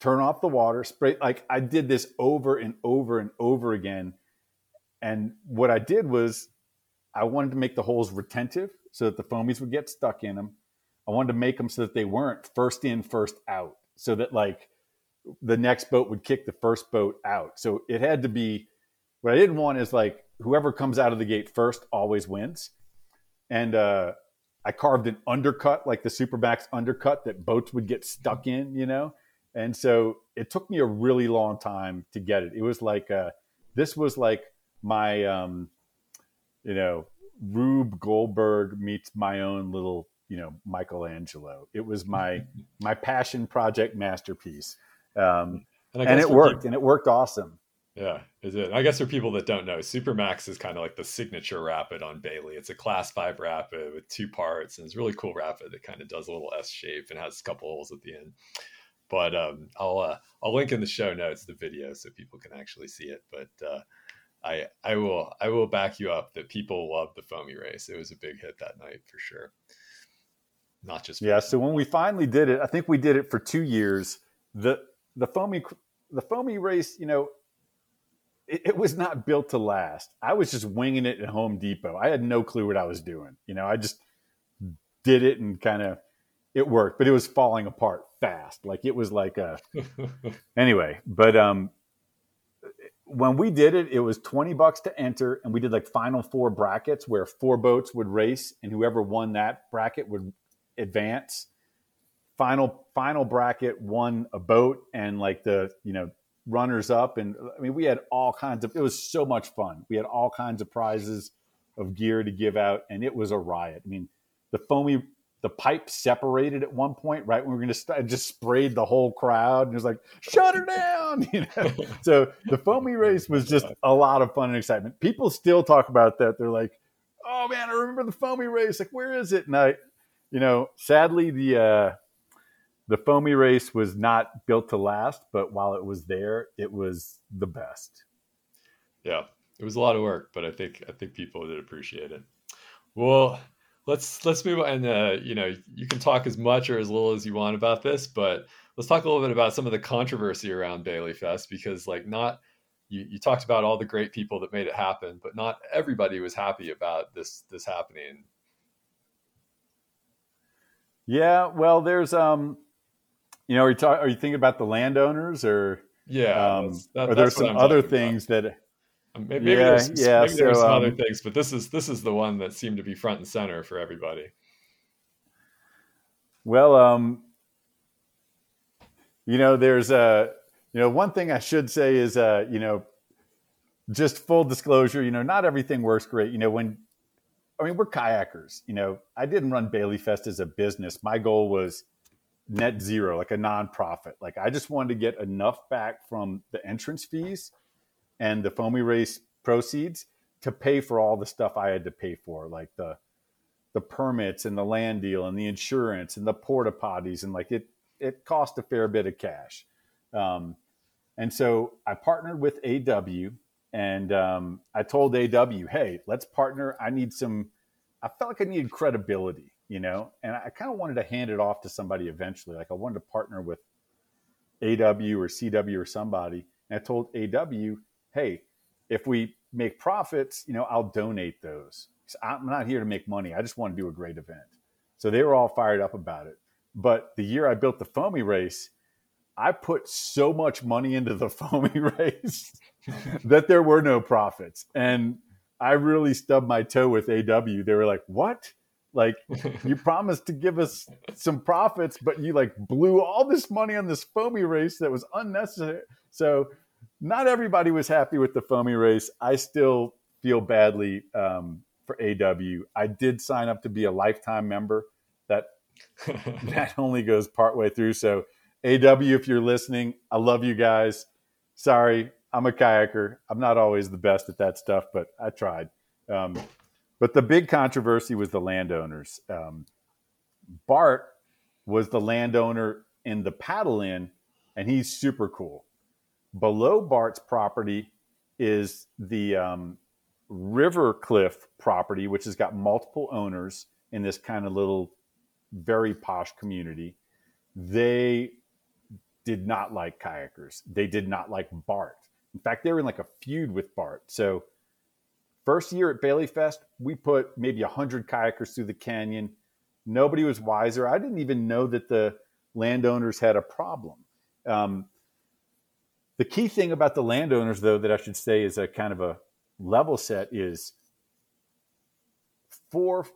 Speaker 2: Turn off the water, spray. Like I did this over and over and over again. And what I did was I wanted to make the holes retentive so that the foamies would get stuck in them. I wanted to make them so that they weren't first in, first out, so that like the next boat would kick the first boat out. So it had to be what I didn't want is like whoever comes out of the gate first always wins. And uh, I carved an undercut, like the Supermax undercut that boats would get stuck in, you know? And so it took me a really long time to get it. It was like, uh, this was like my, um, you know, Rube Goldberg meets my own little, you know, Michelangelo. It was my, [laughs] my passion project masterpiece. Um, and, and it worked and it worked awesome.
Speaker 1: Yeah, is it? I guess for people that don't know, Supermax is kind of like the signature rapid on Bailey. It's a class five rapid with two parts, and it's really cool rapid that kind of does a little S shape and has a couple holes at the end. But um, I'll uh, I'll link in the show notes the video so people can actually see it. But uh, I I will I will back you up that people love the foamy race. It was a big hit that night for sure. Not just
Speaker 2: yeah. So when we finally did it, I think we did it for two years. the The foamy the foamy race, you know, it, it, was not built to last. I was just winging it at Home Depot. I had no clue what I was doing. You know, I just did it and kind of it worked, but it was falling apart fast. Like it was like a [laughs] anyway. But um, when we did it, it was twenty bucks to enter, and we did like final four brackets where four boats would race, and whoever won that bracket would advance. Final final bracket won a boat, and like the you know runners up. And I mean, we had all kinds of, it was so much fun. We had all kinds of prizes of gear to give out, and it was a riot. I mean, the foamy, the pipe separated at one point, right when we were going to start, just sprayed the whole crowd, and it was like, "Shut her down!" [laughs] You know. [laughs] so the foamy race was just a lot of fun and excitement. People still talk about that. They're like, "Oh man, I remember the foamy race. Like, where is it?" And I, you know, sadly the uh, the foamy race was not built to last, but while it was there, it was the best.
Speaker 1: Yeah, it was a lot of work, but I think I think people did appreciate it. Well, let's let's move on. And uh, you know, you can talk as much or as little as you want about this, but let's talk a little bit about some of the controversy around Bailey Fest because, like, not you, you talked about all the great people that made it happen, but not everybody was happy about this this happening.
Speaker 2: Yeah, well, there's um, you know, are you, talk, are you thinking about the landowners or
Speaker 1: yeah,
Speaker 2: um, that, or there's some other things about. that
Speaker 1: um, maybe, maybe yeah, there's, yeah, maybe so, there's some um, other things, but this is this is the one that seemed to be front and center for everybody.
Speaker 2: Well, um, you know, there's a you know one thing I should say is uh, you know, just full disclosure, you know, not everything works great. You know, when I mean we're kayakers. You know, I didn't run Bailey Fest as a business. My goal was net zero, like a nonprofit. Like I just wanted to get enough back from the entrance fees and the foamy race proceeds to pay for all the stuff I had to pay for, like the the permits and the land deal and the insurance and the porta potties and like it it cost a fair bit of cash. Um, and so I partnered with AW and um, I told AW, hey, let's partner. I need some. I felt like I needed credibility, you know, and I kind of wanted to hand it off to somebody eventually. Like I wanted to partner with AW or CW or somebody. And I told AW, hey, if we make profits, you know, I'll donate those. I'm not here to make money. I just want to do a great event. So they were all fired up about it. But the year I built the foamy race, I put so much money into the [laughs] foamy race that there were no profits. And I really stubbed my toe with AW. They were like, "What? Like you [laughs] promised to give us some profits, but you like blew all this money on this foamy race that was unnecessary." So not everybody was happy with the foamy race. I still feel badly um, for AW. I did sign up to be a lifetime member. That [laughs] that only goes partway through. So AW, if you're listening, I love you guys. Sorry, I'm a kayaker. I'm not always the best at that stuff, but I tried. Um, but the big controversy was the landowners. Um, Bart was the landowner in the paddle in, and he's super cool. Below Bart's property is the um, River Cliff property, which has got multiple owners in this kind of little, very posh community. They did not like kayakers. They did not like Bart. In fact, they were in like a feud with Bart. So, first year at Bailey Fest, we put maybe 100 kayakers through the canyon. Nobody was wiser. I didn't even know that the landowners had a problem. Um, the key thing about the landowners, though, that I should say is a kind of a level set is four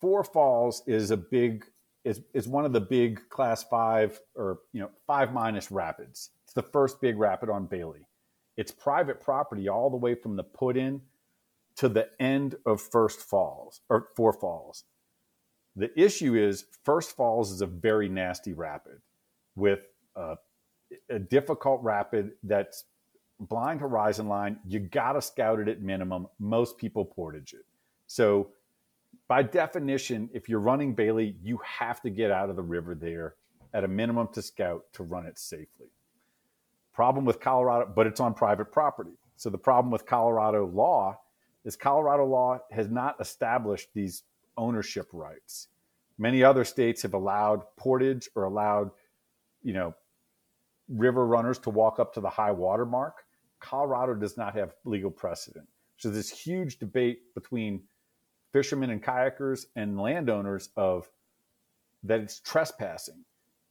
Speaker 2: four falls is a big is is one of the big class five or you know five minus rapids. It's the first big rapid on Bailey. It's private property all the way from the put in to the end of First Falls or Four Falls. The issue is First Falls is a very nasty rapid with a a difficult rapid that's blind horizon line. You got to scout it at minimum. Most people portage it. So, by definition, if you're running Bailey, you have to get out of the river there at a minimum to scout to run it safely. Problem with Colorado, but it's on private property. So, the problem with Colorado law is Colorado law has not established these ownership rights. Many other states have allowed portage or allowed, you know, river runners to walk up to the high water mark. Colorado does not have legal precedent. So this huge debate between fishermen and kayakers and landowners of that it's trespassing.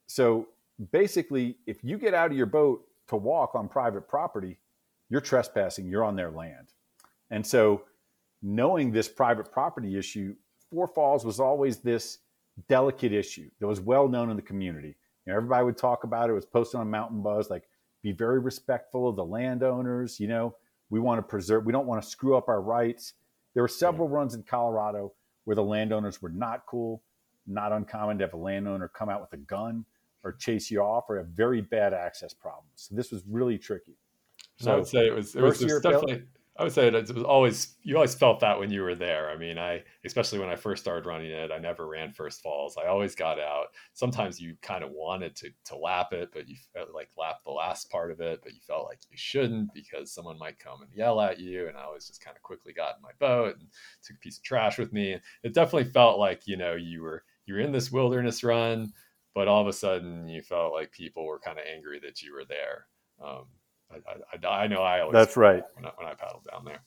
Speaker 2: So basically, if you get out of your boat to walk on private property, you're trespassing, you're on their land. And so knowing this private property issue, Four Falls was always this delicate issue that was well known in the community. You know, everybody would talk about it. It was posted on Mountain Buzz, like be very respectful of the landowners. You know, we want to preserve. We don't want to screw up our rights. There were several runs in Colorado where the landowners were not cool. not uncommon to have a landowner come out with a gun or chase you off or have very bad access problems. So this was really tricky.
Speaker 1: So I would say it was it was, it was definitely I would say it was always you always felt that when you were there. I mean, I especially when I first started running it, I never ran first falls. I always got out. Sometimes you kind of wanted to to lap it, but you felt like lap the last part of it, but you felt like you shouldn't because someone might come and yell at you. And I always just kind of quickly got in my boat and took a piece of trash with me. It definitely felt like you know you were you were in this wilderness run, but all of a sudden you felt like people were kind of angry that you were there. Um, I, I, I know I always.
Speaker 2: That's right.
Speaker 1: When I, when I paddled down there.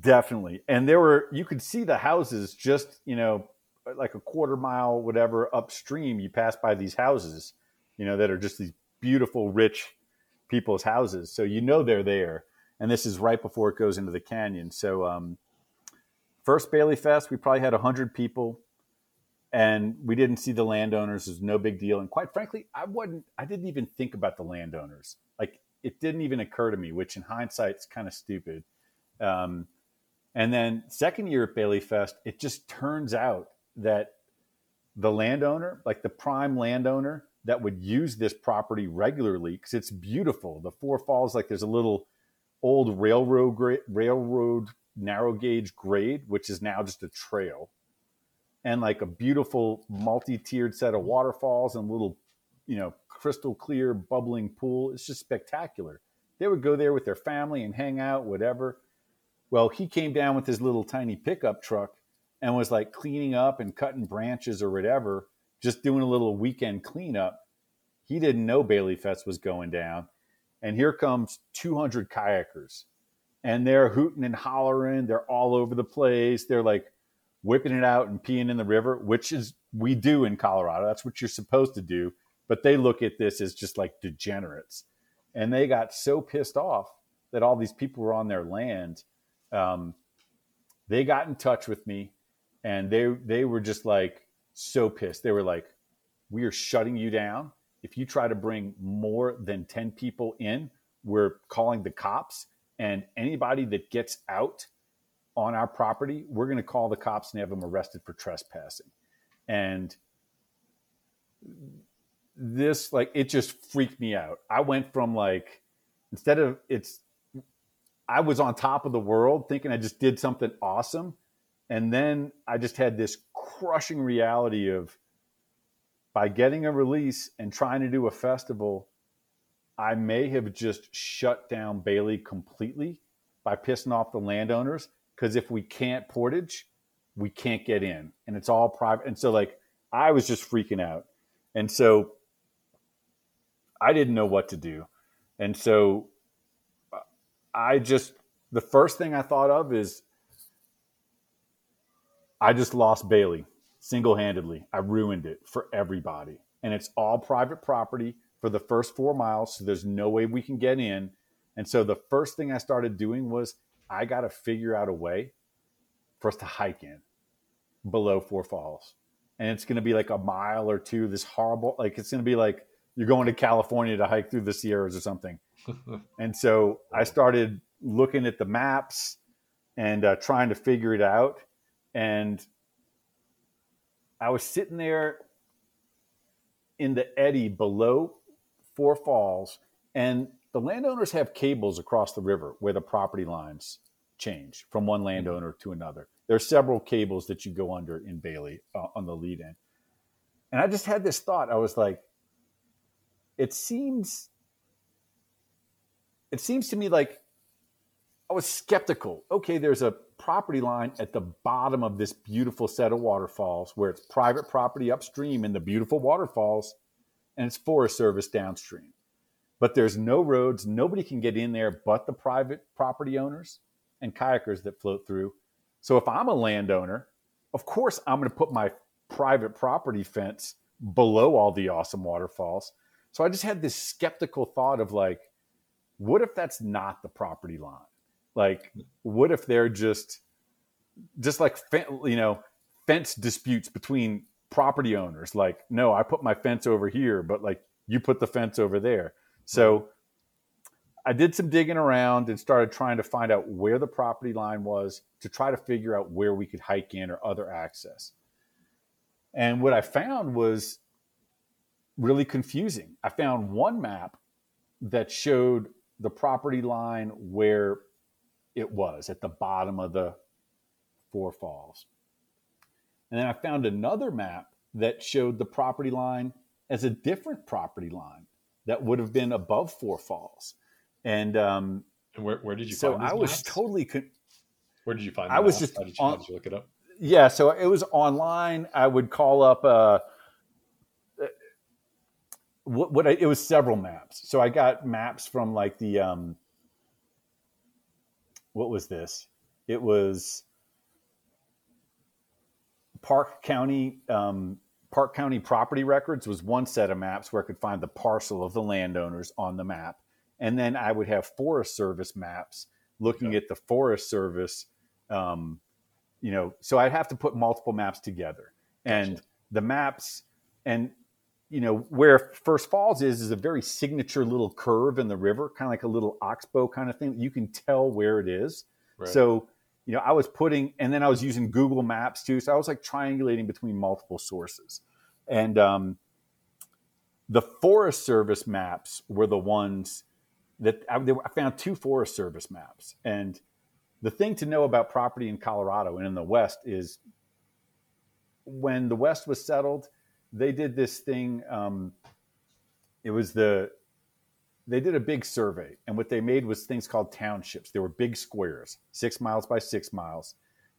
Speaker 2: Definitely. And there were, you could see the houses just, you know, like a quarter mile, whatever, upstream. You pass by these houses, you know, that are just these beautiful, rich people's houses. So you know they're there. And this is right before it goes into the canyon. So, um, first Bailey Fest, we probably had 100 people and we didn't see the landowners. It was no big deal. And quite frankly, I wasn't, I didn't even think about the landowners. Like it didn't even occur to me, which in hindsight is kind of stupid. Um, and then second year at Bailey Fest, it just turns out that the landowner, like the prime landowner that would use this property regularly, because it's beautiful. The Four Falls, like there's a little old railroad gra- railroad narrow gauge grade, which is now just a trail, and like a beautiful multi-tiered set of waterfalls and little, you know, crystal clear, bubbling pool. It's just spectacular. They would go there with their family and hang out, whatever. Well, he came down with his little tiny pickup truck and was like cleaning up and cutting branches or whatever, just doing a little weekend cleanup. He didn't know Bailey Fest was going down. And here comes 200 kayakers. And they're hooting and hollering. They're all over the place. They're like whipping it out and peeing in the river, which is we do in Colorado. That's what you're supposed to do but they look at this as just like degenerates. And they got so pissed off that all these people were on their land. Um, they got in touch with me and they, they were just like so pissed. They were like, we are shutting you down. If you try to bring more than 10 people in, we're calling the cops. And anybody that gets out on our property, we're going to call the cops and have them arrested for trespassing. And this like it just freaked me out. I went from like instead of it's I was on top of the world thinking I just did something awesome. And then I just had this crushing reality of by getting a release and trying to do a festival I may have just shut down Bailey completely by pissing off the landowners. Because if we can't portage we can't get in. And it's all private. And so like I was just freaking out. And so I didn't know what to do. And so I just, the first thing I thought of is I just lost Bailey single handedly. I ruined it for everybody. And it's all private property for the first four miles. So there's no way we can get in. And so the first thing I started doing was I got to figure out a way for us to hike in below Four Falls. And it's going to be like a mile or two, this horrible, like it's going to be like you're going to California to hike through the Sierras or something. [laughs] and so I started looking at the maps and uh, trying to figure it out. And I was sitting there in the eddy below Four Falls, and the landowners have cables across the river where the property lines change from one landowner to another. There are several cables that you go under in Bailey uh, on the lead in. And I just had this thought. I was like, it seems it seems to me like I was skeptical. Okay, there's a property line at the bottom of this beautiful set of waterfalls where it's private property upstream in the beautiful waterfalls and it's Forest Service downstream. But there's no roads, nobody can get in there but the private property owners and kayakers that float through. So if I'm a landowner, of course I'm going to put my private property fence below all the awesome waterfalls so I just had this skeptical thought of like, what if that's not the property line? Like, what if they're just, just like, you know, fence disputes between property owners? Like, no, I put my fence over here, but like you put the fence over there. So I did some digging around and started trying to find out where the property line was to try to figure out where we could hike in or other access. And what I found was really confusing. I found one map that showed the property line where it was at the bottom of the Four Falls. And then I found another map that showed the property line as a different property line that would have been above Four Falls. And, um,
Speaker 1: and where, where did you find
Speaker 2: so
Speaker 1: I
Speaker 2: was
Speaker 1: maps?
Speaker 2: totally con-
Speaker 1: where did you find
Speaker 2: I was
Speaker 1: maps?
Speaker 2: just
Speaker 1: how did, you,
Speaker 2: on,
Speaker 1: how did you look it up
Speaker 2: yeah so it was online I would call up uh, what, what I, it was several maps so I got maps from like the um, what was this it was Park County um, Park County property records was one set of maps where I could find the parcel of the landowners on the map. And then I would have Forest Service maps looking okay. at the Forest Service. Um, you know, so I'd have to put multiple maps together. And gotcha. the maps, and, you know, where First Falls is, is a very signature little curve in the river, kind of like a little oxbow kind of thing. You can tell where it is. Right. So you know, I was putting, and then I was using Google Maps too. So I was like triangulating between multiple sources. And um, the Forest Service maps were the ones that I, I, found two Forest Service maps. And the thing to know about property in Colorado and in the West is when the West was settled, they did this thing. Um, it was the they did a big survey, and what they made was things called townships. They were big squares, six miles by six miles,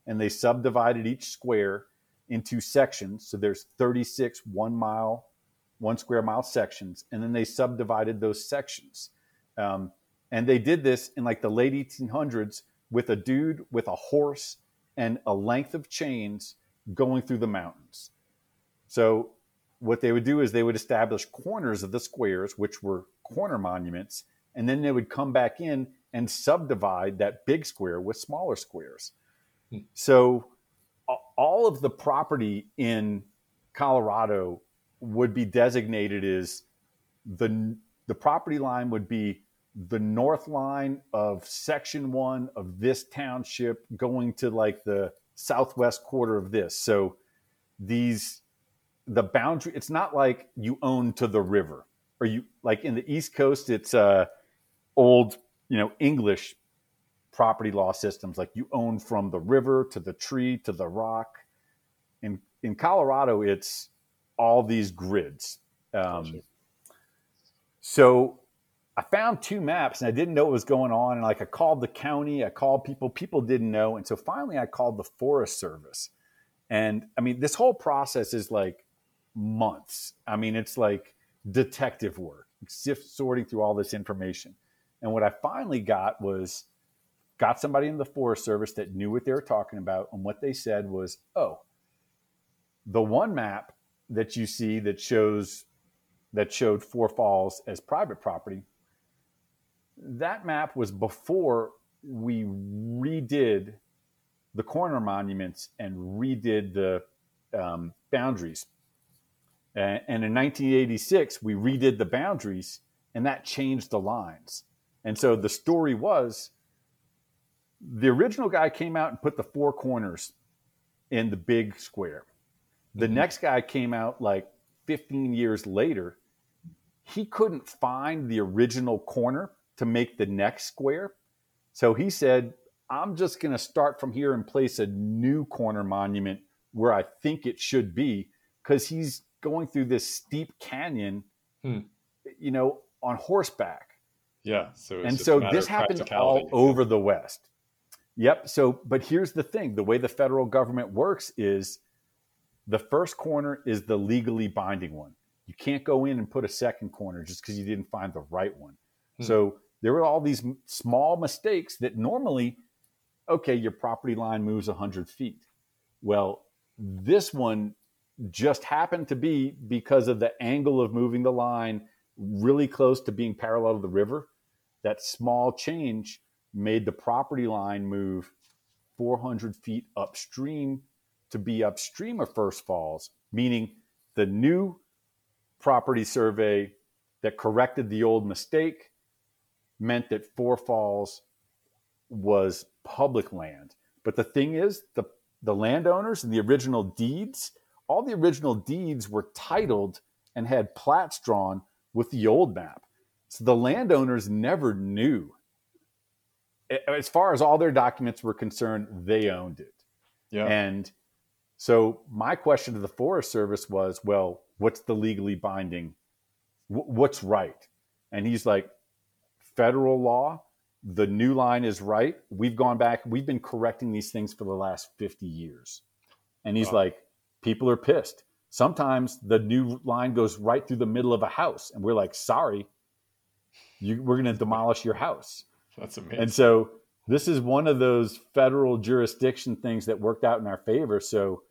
Speaker 2: and they subdivided each square into sections. So there's 36 one mile, one square mile sections, and then they subdivided those sections. Um, and they did this in like the late 1800s with a dude with a horse and a length of chains going through the mountains. So what they would do is they would establish corners of the squares, which were corner monuments, and then they would come back in and subdivide that big square with smaller squares. Hmm. So all of the property in Colorado would be designated as the the property line would be the north line of section 1 of this township going to like the southwest quarter of this. So these the boundary it's not like you own to the river. Or you like in the east coast it's uh old you know english property law systems. Like you own from the river to the tree to the rock. In in colorado it's all these grids. Um, so i found two maps and i didn't know what was going on. And like i called the county i called people people didn't know. And so finally i called the forest service. And i mean this whole process is like months. I mean, it's like detective work, sift sorting through all this information. And what I finally got was got somebody in the Forest Service that knew what they were talking about. And what they said was, oh, the one map that you see that shows that showed Four Falls as private property, that map was before we redid the corner monuments and redid the um, boundaries and, in 1986, we redid the boundaries and that changed the lines. And so the story was the original guy came out and put the four corners in the big square. The mm-hmm. next guy came out like 15 years later. He couldn't find the original corner to make the next square. So he said, I'm just going to start from here and place a new corner monument where I think it should be because he's going through this steep canyon, hmm. you know, on horseback.
Speaker 1: Yeah. So
Speaker 2: and so this happens all over the West. Yep. So, but here's the thing: the way the federal government works is the first corner is the legally binding one. You can't go in and put a second corner just because you didn't find the right one. Hmm. So there were all these small mistakes that normally, okay, your property line moves 100 feet. Well, this one just happened to be because of the angle of moving the line really close to being parallel to the river. That small change made the property line move 400 feet upstream to be upstream of First Falls, meaning the new property survey that corrected the old mistake meant that Four Falls was public land. But the thing is, the, the landowners and the original deeds all the original deeds were titled and had plats drawn with the old map. So the landowners never knew. As far as all their documents were concerned, they owned it. Yeah. And so my question to the Forest Service was, well, what's the legally binding? what's right? And he's like, federal law, the new line is right. We've gone back, we've been correcting these things for the last 50 years. And he's wow. like, people are pissed. Sometimes the new line goes right through the middle of a house, and we're like, sorry, you, we're going to demolish your house.
Speaker 1: That's amazing.
Speaker 2: And so this is one of those federal jurisdiction things that worked out in our favor. So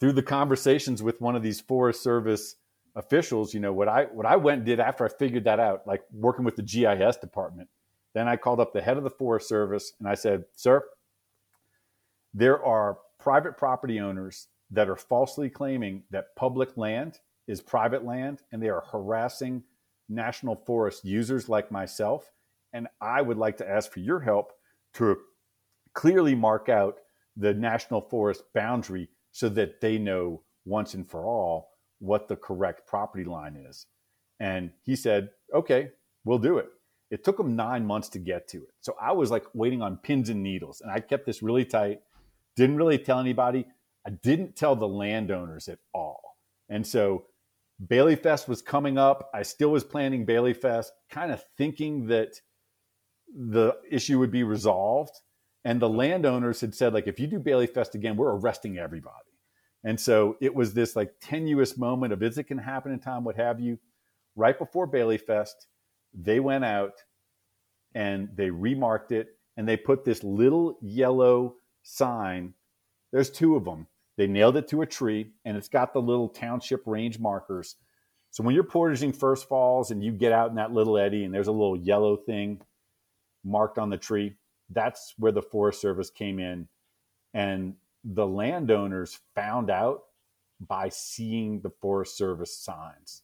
Speaker 2: through the conversations with one of these Forest Service officials, you know, what I what I went and did after I figured that out, like working with the GIS department, then I called up the head of the Forest Service and I said, "Sir, there are private property owners that are falsely claiming that public land is private land and they are harassing national forest users like myself. And I would like to ask for your help to clearly mark out the national forest boundary so that they know once and for all what the correct property line is. And he said, okay, we'll do it. It took him nine months to get to it. So I was like waiting on pins and needles. And I kept this really tight, didn't really tell anybody. I didn't tell the landowners at all. And so Bailey Fest was coming up. I still was planning Bailey Fest, kind of thinking that the issue would be resolved. And the landowners had said, like, if you do Bailey Fest again, we're arresting everybody. And so it was this like tenuous moment of is it to happen in time, what have you. Right before Bailey Fest, they went out and they remarked it and they put this little yellow sign. There's two of them they nailed it to a tree and it's got the little township range markers. So when you're portaging First Falls and you get out in that little eddy and there's a little yellow thing marked on the tree, that's where the Forest Service came in. And the landowners found out by seeing the Forest Service signs.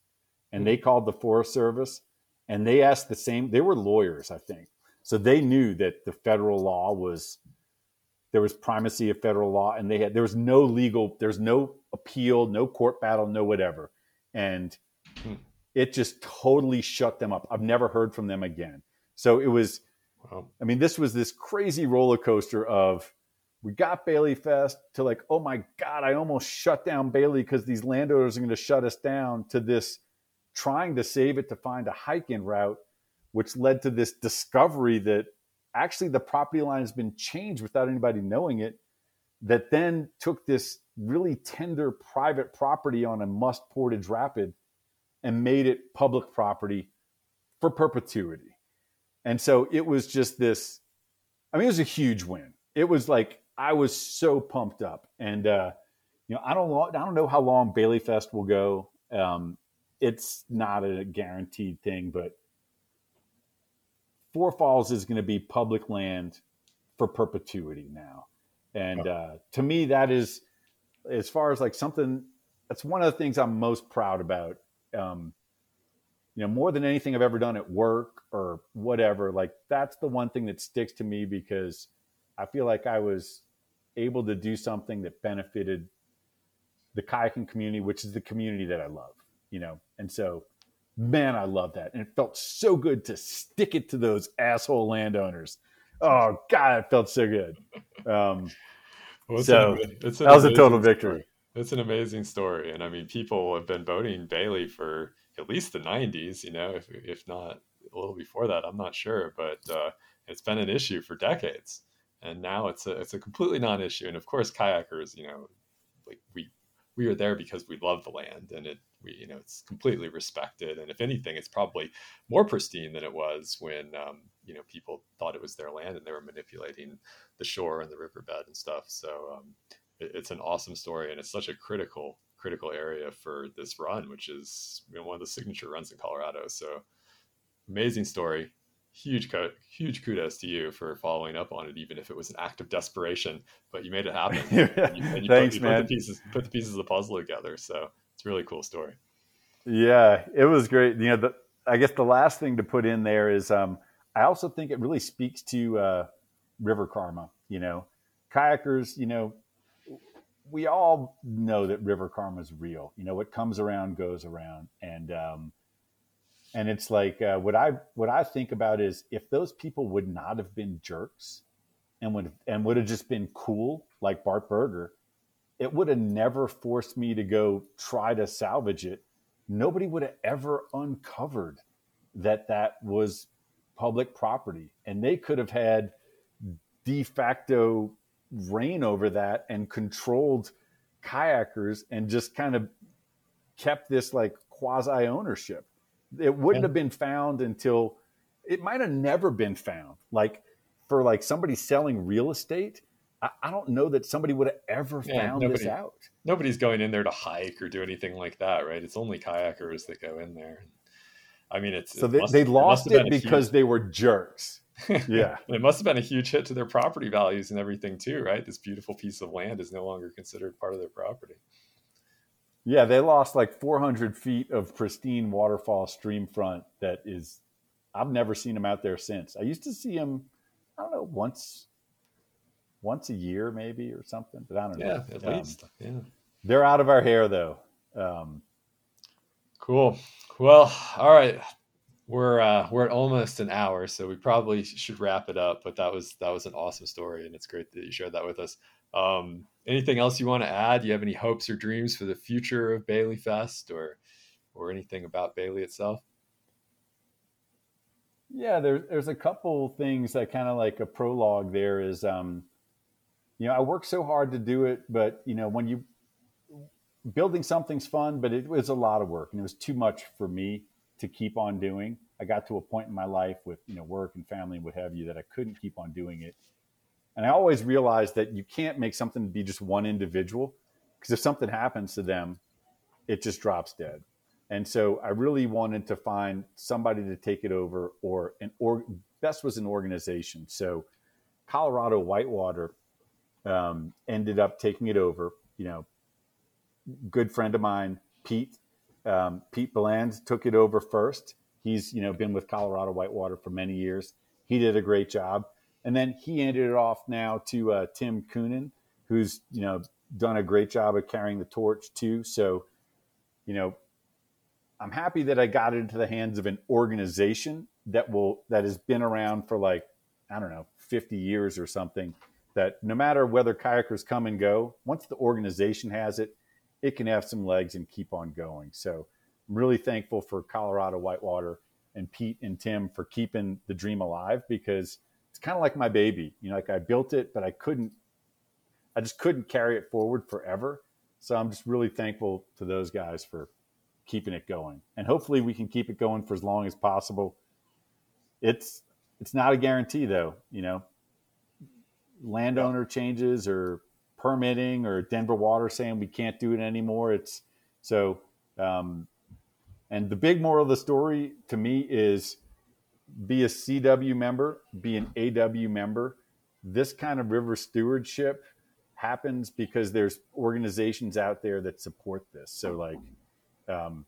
Speaker 2: And they called the Forest Service and they asked the same, they were lawyers, I think. So they knew that the federal law was there was primacy of federal law and they had there was no legal there's no appeal no court battle no whatever and hmm. it just totally shut them up i've never heard from them again so it was wow. i mean this was this crazy roller coaster of we got bailey fest to like oh my god i almost shut down bailey because these landowners are going to shut us down to this trying to save it to find a hike-in route which led to this discovery that actually the property line has been changed without anybody knowing it that then took this really tender private property on a must portage rapid and made it public property for perpetuity. And so it was just this I mean it was a huge win. It was like I was so pumped up and uh you know I don't I don't know how long Bailey Fest will go. Um it's not a guaranteed thing but Four Falls is going to be public land for perpetuity now. And uh, to me, that is, as far as like something, that's one of the things I'm most proud about. Um, you know, more than anything I've ever done at work or whatever, like that's the one thing that sticks to me because I feel like I was able to do something that benefited the kayaking community, which is the community that I love, you know. And so man, I love that. And it felt so good to stick it to those asshole landowners. Oh God, it felt so good. Um, well, so an, that was a total victory.
Speaker 1: Story. It's an amazing story, and I mean, people have been voting Bailey for at least the '90s. You know, if if not a little before that, I'm not sure, but uh, it's been an issue for decades, and now it's a it's a completely non-issue. And of course, kayakers, you know, like we we are there because we love the land, and it we you know it's completely respected. And if anything it's probably more pristine than it was when um, you know people thought it was their land and they were manipulating the shore and the riverbed and stuff. So um, it, it's an awesome story and it's such a critical critical area for this run which is you know, one of the signature runs in colorado. So amazing story. Huge huge kudos to you for following up on it even if it was an act of desperation but you made it happen. [laughs] And you, and you
Speaker 2: Thanks,
Speaker 1: put,
Speaker 2: you man.
Speaker 1: Put the pieces put the pieces of the puzzle together. So it's really cool story.
Speaker 2: Yeah, it was great. You know, the, I guess the last thing to put in there is um, I also think it really speaks to uh, river karma. You know, kayakers, you know, we all know that river karma is real. You know, what comes around goes around, and um, and it's like uh, what I what I think about is if those people would not have been jerks, and would and would have just been cool like Bart Berger, it would have never forced me to go try to salvage it. Nobody would have ever uncovered that that was public property, and they could have had de facto reign over that and controlled kayakers and just kind of kept this like quasi ownership. It wouldn't yeah. have been found until it might have never been found. Like for like somebody selling real estate, I, I don't know that somebody would have ever yeah, found nobody, this out.
Speaker 1: Nobody's going in there to hike or do anything like that, right? It's only kayakers that go in there. I mean, it's
Speaker 2: so it they, must, they lost it, it because huge... they were jerks. [laughs] Yeah,
Speaker 1: it must have been a huge hit to their property values and everything too, right? This beautiful piece of land is no longer considered part of their property.
Speaker 2: Yeah, they lost like 400 feet of pristine waterfall stream front. That is, I've never seen them out there since. I used to see them, I don't know, once, once a year maybe or something, but I don't
Speaker 1: know. Yeah, at um, least. Yeah,
Speaker 2: they're out of our hair though. Um,
Speaker 1: cool. Well, all right. We're uh, we're at almost an hour, so we probably should wrap it up. But that was that was an awesome story, and it's great that you shared that with us. Um, anything else you want to add? Do you have any hopes or dreams for the future of Bailey Fest, or or anything about Bailey itself?
Speaker 2: Yeah, there's there's a couple things that kind of like a prologue. There is, um, you know, I work so hard to do it, but you know, when you building something's fun, but it was a lot of work and it was too much for me to keep on doing. I got to a point in my life with, you know, work and family and what have you that I couldn't keep on doing it. And I always realized that you can't make something be just one individual because if something happens to them, it just drops dead. And so I really wanted to find somebody to take it over or an or best was an organization. So Colorado Whitewater um, ended up taking it over, you know, good friend of mine, Pete. Um, Pete Bland took it over first. He's you know been with Colorado Whitewater for many years. He did a great job, and then he handed it off now to uh, Tim Coonan, who's you know done a great job of carrying the torch too. So, you know, I'm happy that I got it into the hands of an organization that will that has been around for like I don't know 50 years or something. That no matter whether kayakers come and go, once the organization has it, it can have some legs and keep on going. So I'm really thankful for Colorado Whitewater and Pete and Tim for keeping the dream alive because it's kind of like my baby. You know, like I built it, but I couldn't, I just couldn't carry it forward forever. So I'm just really thankful to those guys for keeping it going. And hopefully we can keep it going for as long as possible. It's, it's not a guarantee though, you know, landowner changes or permitting or Denver Water saying we can't do it anymore. It's so, um, and the big moral of the story to me is be a CW member, be an AW member. This kind of river stewardship happens because there's organizations out there that support this. So, like, um,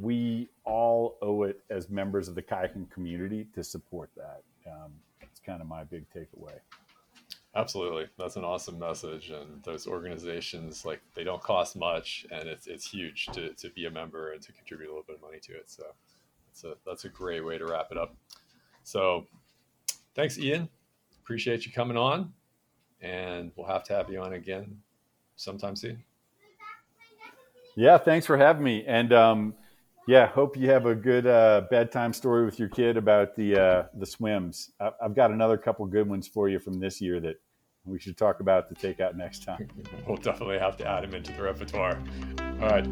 Speaker 2: we all owe it as members of the kayaking community to support that. Um, it's kind of my big takeaway.
Speaker 1: Absolutely, that's an awesome message, and those organizations like they don't cost much, and it's it's huge to, to be a member and to contribute a little bit of money to it. So, that's a that's a great way to wrap it up. So, thanks, Ian. Appreciate you coming on, and we'll have to have you on again sometime soon.
Speaker 2: Yeah, thanks for having me, and um, yeah, hope you have a good uh, bedtime story with your kid about the uh, the swims. I've got another couple good ones for you from this year that we should talk about to take out next time. [laughs]
Speaker 1: we'll definitely have to add him into the repertoire. All right.